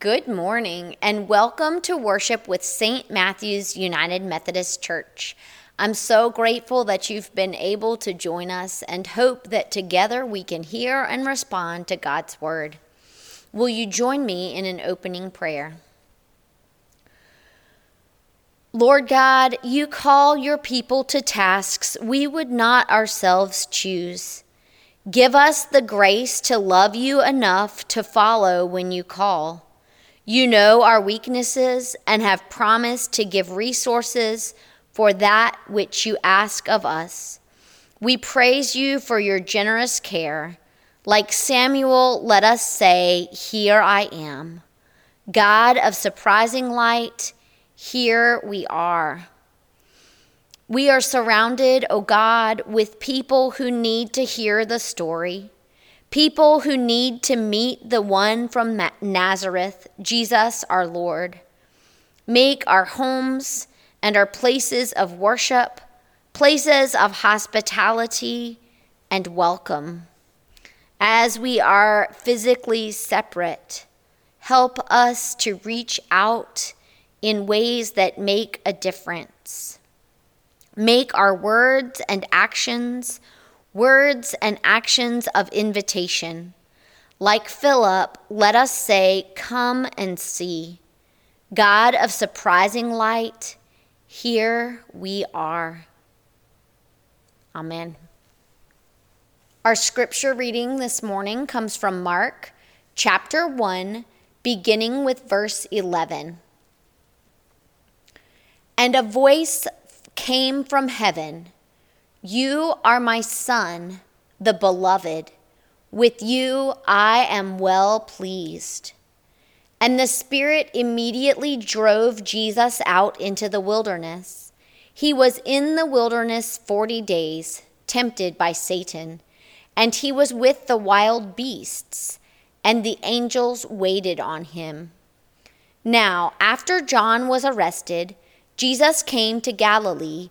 Good morning and welcome to worship with St. Matthew's United Methodist Church. I'm so grateful that you've been able to join us and hope that together we can hear and respond to God's Word. Will you join me in an opening prayer? Lord God, you call your people to tasks we would not ourselves choose. Give us the grace to love you enough to follow when you call. You know our weaknesses and have promised to give resources for that which you ask of us. We praise you for your generous care. Like Samuel, let us say, Here I am. God of surprising light, here we are. We are surrounded, O oh God, with people who need to hear the story people who need to meet the one from Nazareth, Jesus our Lord. Make our homes and our places of worship places of hospitality and welcome. As we are physically separate, help us to reach out in ways that make a difference. Make our words and actions words and actions of invitation. Like Philip, let us say, Come and see. God of surprising light, here we are. Amen. Our scripture reading this morning comes from Mark chapter 1, beginning with verse 11. And a voice came from heaven. You are my Son, the beloved. With you I am well pleased. And the Spirit immediately drove Jesus out into the wilderness. He was in the wilderness forty days, tempted by Satan, and he was with the wild beasts, and the angels waited on him. Now, after John was arrested, Jesus came to Galilee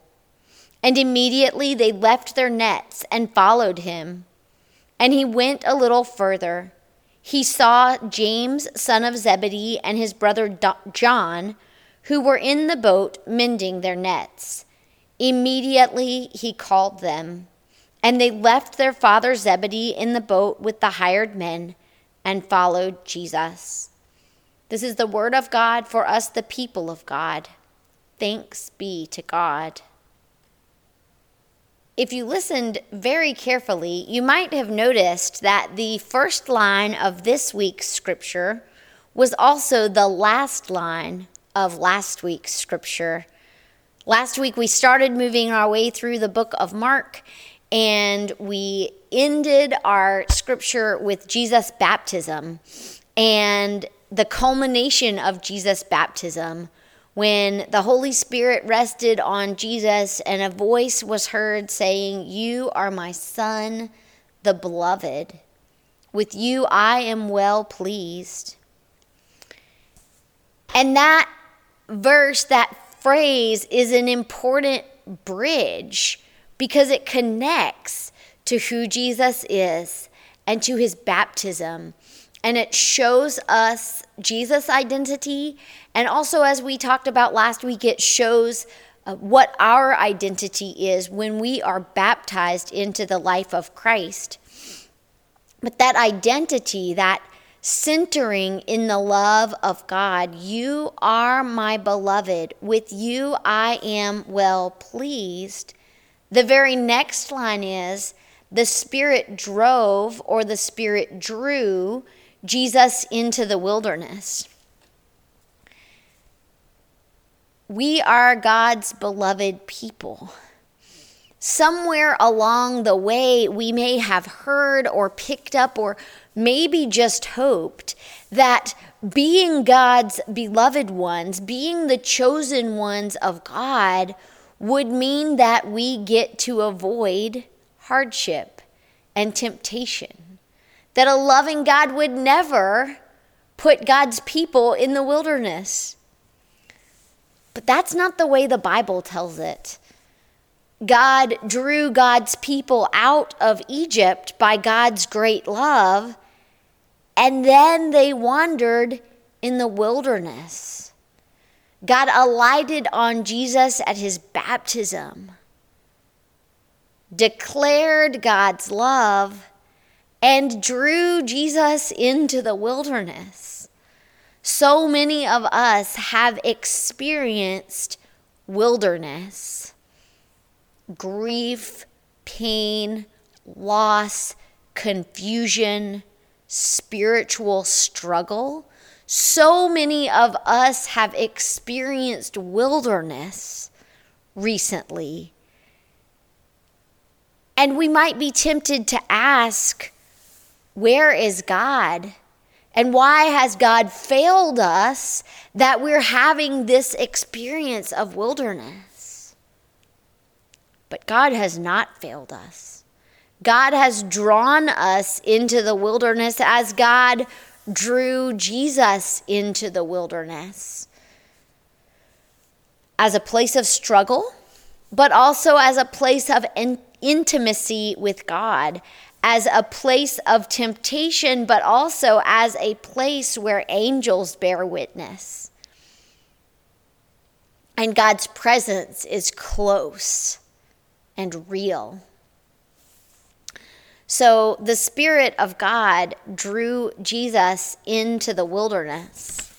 And immediately they left their nets and followed him. And he went a little further. He saw James, son of Zebedee, and his brother John, who were in the boat mending their nets. Immediately he called them. And they left their father Zebedee in the boat with the hired men and followed Jesus. This is the word of God for us, the people of God. Thanks be to God. If you listened very carefully, you might have noticed that the first line of this week's scripture was also the last line of last week's scripture. Last week, we started moving our way through the book of Mark, and we ended our scripture with Jesus' baptism. And the culmination of Jesus' baptism when the Holy Spirit rested on Jesus and a voice was heard saying, You are my Son, the beloved. With you I am well pleased. And that verse, that phrase, is an important bridge because it connects to who Jesus is and to his baptism and it shows us Jesus' identity. And also, as we talked about last week, it shows uh, what our identity is when we are baptized into the life of Christ. But that identity, that centering in the love of God, you are my beloved. With you I am well pleased. The very next line is the Spirit drove or the Spirit drew Jesus into the wilderness. We are God's beloved people. Somewhere along the way, we may have heard or picked up or maybe just hoped that being God's beloved ones, being the chosen ones of God, would mean that we get to avoid hardship and temptation. That a loving God would never put God's people in the wilderness. But that's not the way the Bible tells it. God drew God's people out of Egypt by God's great love, and then they wandered in the wilderness. God alighted on Jesus at his baptism, declared God's love, and drew Jesus into the wilderness. So many of us have experienced wilderness grief, pain, loss, confusion, spiritual struggle. So many of us have experienced wilderness recently. And we might be tempted to ask, Where is God? And why has God failed us that we're having this experience of wilderness? But God has not failed us. God has drawn us into the wilderness as God drew Jesus into the wilderness as a place of struggle, but also as a place of intimacy with God, as a place of temptation, but also as a place where angels bear witness. And God's presence is close and real. So the Spirit of God drew Jesus into the wilderness.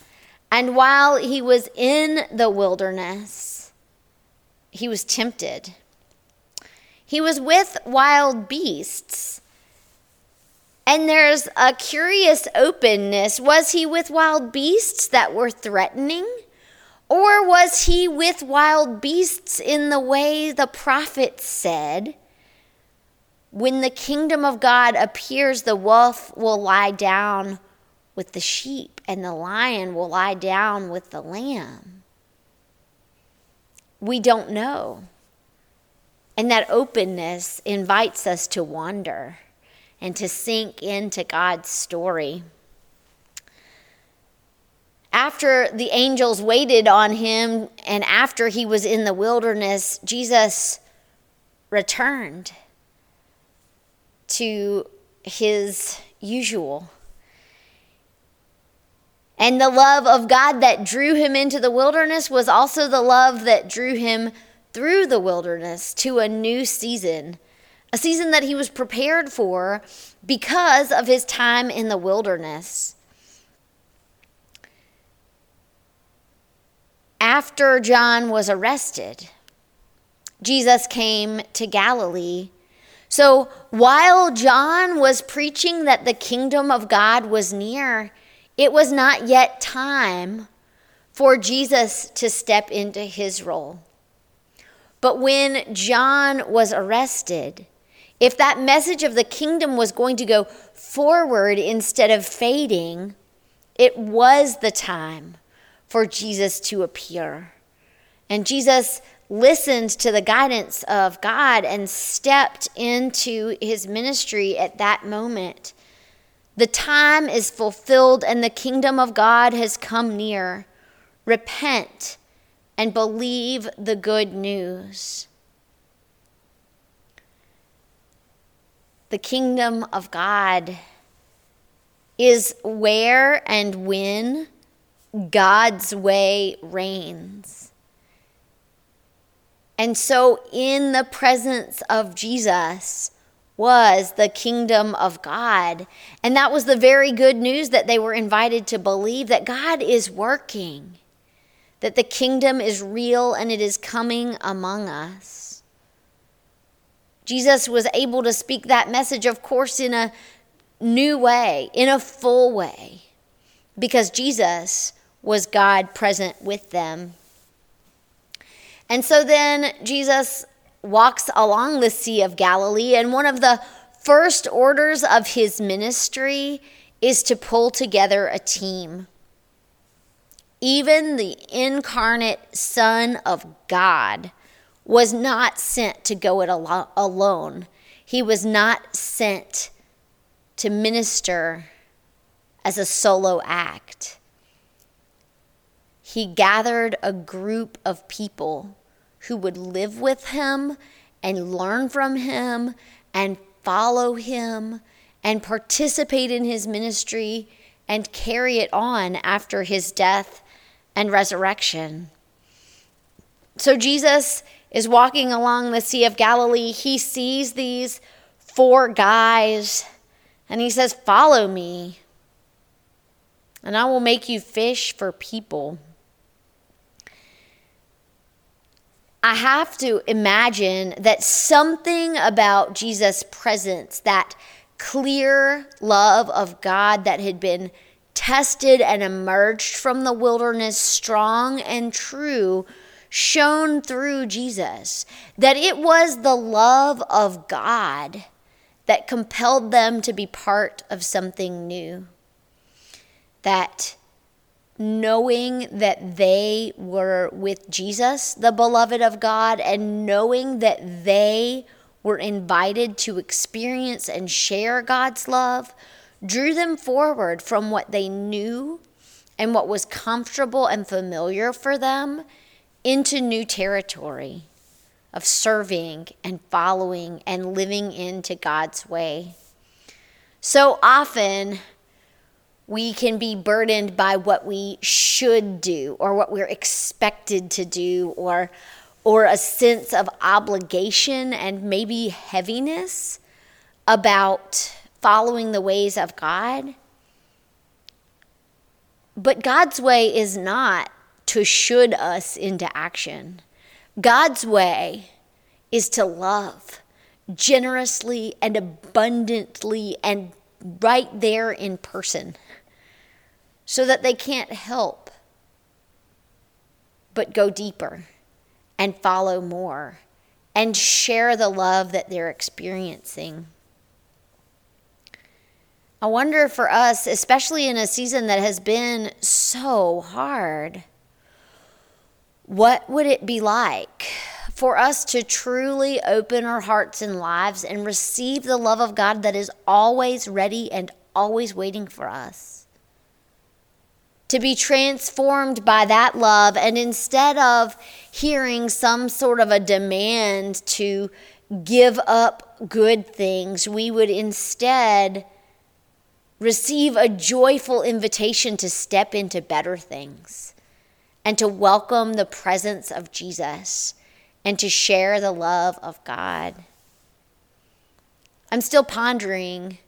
And while he was in the wilderness, he was tempted. He was with wild beasts. And there's a curious openness. Was he with wild beasts that were threatening? Or was he with wild beasts in the way the prophet said? When the kingdom of God appears, the wolf will lie down with the sheep, and the lion will lie down with the lamb. We don't know. And that openness invites us to wander and to sink into God's story. After the angels waited on him and after he was in the wilderness, Jesus returned to his usual. And the love of God that drew him into the wilderness was also the love that drew him through the wilderness to a new season, a season that he was prepared for because of his time in the wilderness. After John was arrested, Jesus came to Galilee so while John was preaching that the kingdom of God was near, it was not yet time for Jesus to step into his role. But when John was arrested, if that message of the kingdom was going to go forward instead of fading, it was the time for Jesus to appear. And Jesus listened to the guidance of God and stepped into his ministry at that moment. The time is fulfilled and the kingdom of God has come near. Repent and believe the good news. The kingdom of God is where and when God's way reigns. And so, in the presence of Jesus was the kingdom of God. And that was the very good news that they were invited to believe that God is working, that the kingdom is real and it is coming among us. Jesus was able to speak that message, of course, in a new way, in a full way, because Jesus was God present with them. And so then Jesus walks along the Sea of Galilee, and one of the first orders of his ministry is to pull together a team. Even the incarnate Son of God, was not sent to go it al- alone. He was not sent to minister as a solo act. He gathered a group of people who would live with him and learn from him and follow him and participate in his ministry and carry it on after his death and resurrection. So Jesus is walking along the Sea of Galilee. He sees these four guys and he says, Follow me, and I will make you fish for people. I have to imagine that something about Jesus' presence, that clear love of God that had been tested and emerged from the wilderness strong and true, shone through Jesus. That it was the love of God that compelled them to be part of something new. That knowing that they were with Jesus, the beloved of God, and knowing that they were invited to experience and share God's love, drew them forward from what they knew and what was comfortable and familiar for them into new territory of serving and following and living into God's way. So often, we can be burdened by what we should do or what we're expected to do or or a sense of obligation and maybe heaviness about following the ways of God. But God's way is not to should us into action. God's way is to love generously and abundantly and right there in person so that they can't help but go deeper and follow more and share the love that they're experiencing. I wonder for us, especially in a season that has been so hard, what would it be like for us to truly open our hearts and lives and receive the love of God that is always ready and always waiting for us? to be transformed by that love. And instead of hearing some sort of a demand to give up good things, we would instead receive a joyful invitation to step into better things and to welcome the presence of Jesus and to share the love of God. I'm still pondering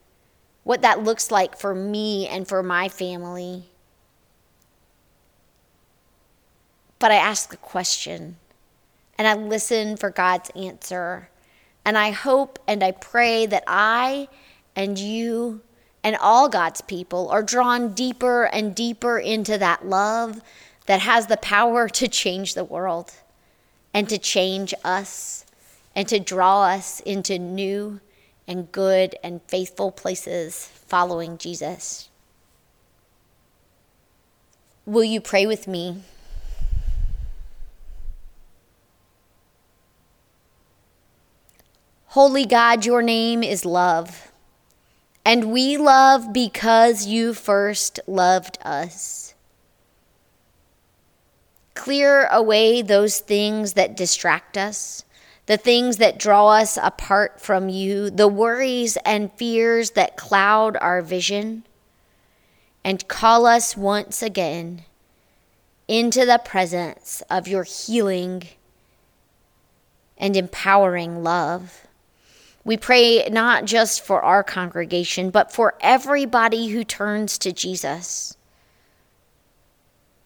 what that looks like for me and for my family. but I ask the question and I listen for God's answer. And I hope and I pray that I and you and all God's people are drawn deeper and deeper into that love that has the power to change the world and to change us and to draw us into new and good and faithful places following Jesus. Will you pray with me? Holy God, your name is love. And we love because you first loved us. Clear away those things that distract us, the things that draw us apart from you, the worries and fears that cloud our vision, and call us once again into the presence of your healing and empowering love. We pray not just for our congregation, but for everybody who turns to Jesus.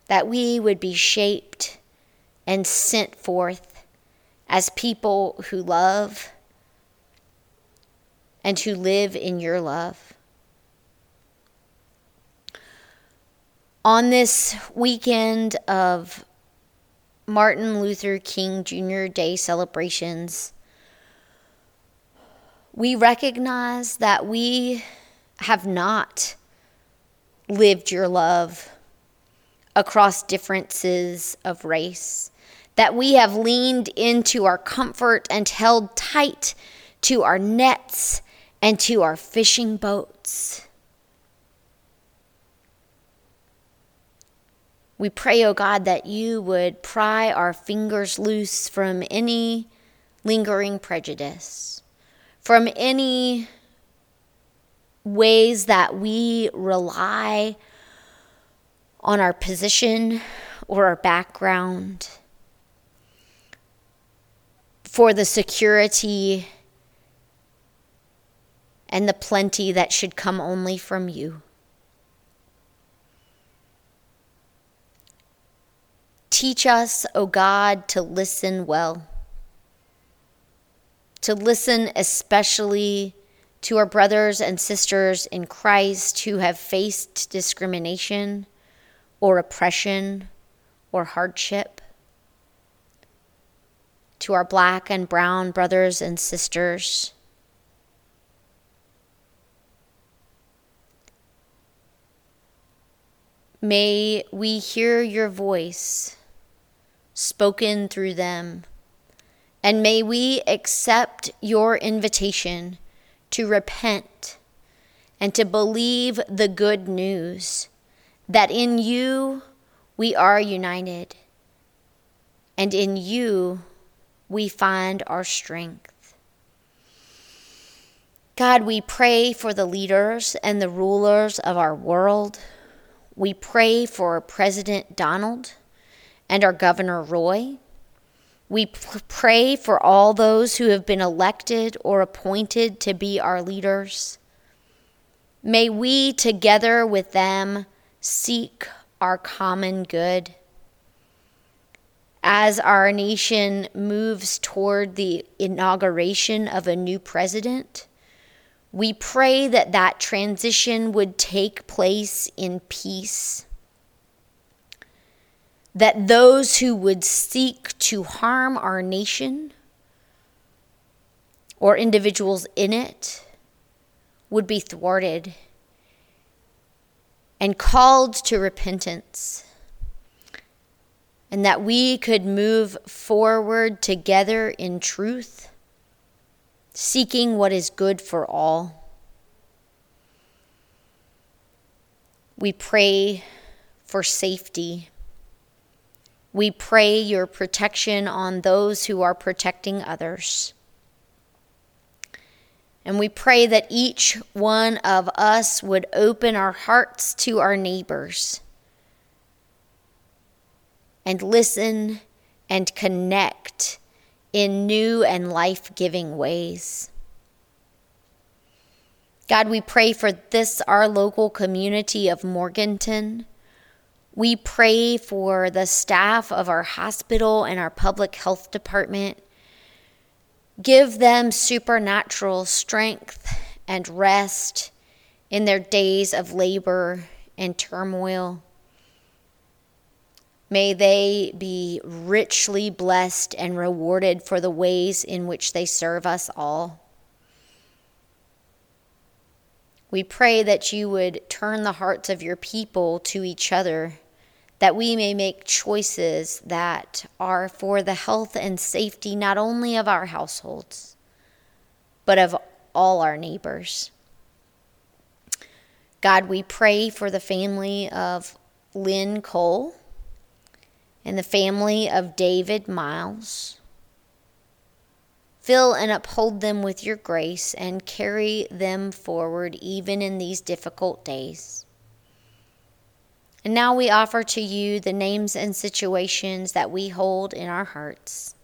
That we would be shaped and sent forth as people who love and who live in your love. On this weekend of Martin Luther King Jr. Day celebrations, we recognize that we have not lived your love across differences of race, that we have leaned into our comfort and held tight to our nets and to our fishing boats. We pray, O oh God, that you would pry our fingers loose from any lingering prejudice, from any ways that we rely on our position or our background for the security and the plenty that should come only from you. Teach us, O oh God, to listen well, to listen especially to our brothers and sisters in Christ who have faced discrimination or oppression or hardship, to our black and brown brothers and sisters. May we hear your voice spoken through them, and may we accept your invitation to repent and to believe the good news that in you we are united, and in you we find our strength. God, we pray for the leaders and the rulers of our world. We pray for President Donald and our Governor Roy. We pray for all those who have been elected or appointed to be our leaders. May we, together with them, seek our common good. As our nation moves toward the inauguration of a new president, we pray that that transition would take place in peace that those who would seek to harm our nation or individuals in it would be thwarted and called to repentance, and that we could move forward together in truth, seeking what is good for all. We pray for safety we pray your protection on those who are protecting others. And we pray that each one of us would open our hearts to our neighbors and listen and connect in new and life giving ways. God, we pray for this, our local community of Morganton. We pray for the staff of our hospital and our public health department. Give them supernatural strength and rest in their days of labor and turmoil. May they be richly blessed and rewarded for the ways in which they serve us all. We pray that you would turn the hearts of your people to each other that we may make choices that are for the health and safety not only of our households, but of all our neighbors. God, we pray for the family of Lynn Cole and the family of David Miles. Fill and uphold them with your grace and carry them forward even in these difficult days. And now we offer to you the names and situations that we hold in our hearts.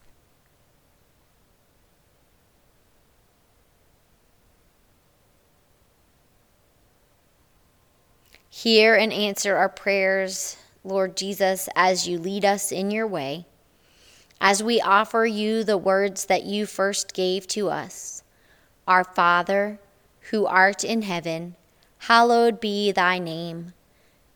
Hear and answer our prayers, Lord Jesus, as you lead us in your way, as we offer you the words that you first gave to us. Our Father, who art in heaven, hallowed be thy name.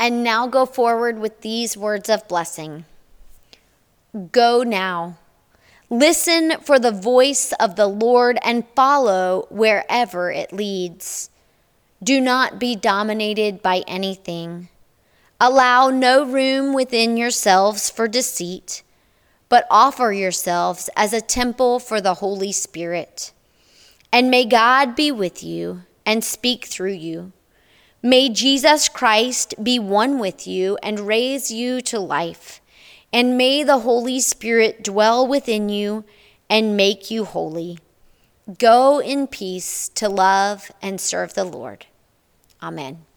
And now go forward with these words of blessing. Go now. Listen for the voice of the Lord and follow wherever it leads. Do not be dominated by anything. Allow no room within yourselves for deceit, but offer yourselves as a temple for the Holy Spirit. And may God be with you and speak through you. May Jesus Christ be one with you and raise you to life. And may the Holy Spirit dwell within you and make you holy. Go in peace to love and serve the Lord. Amen.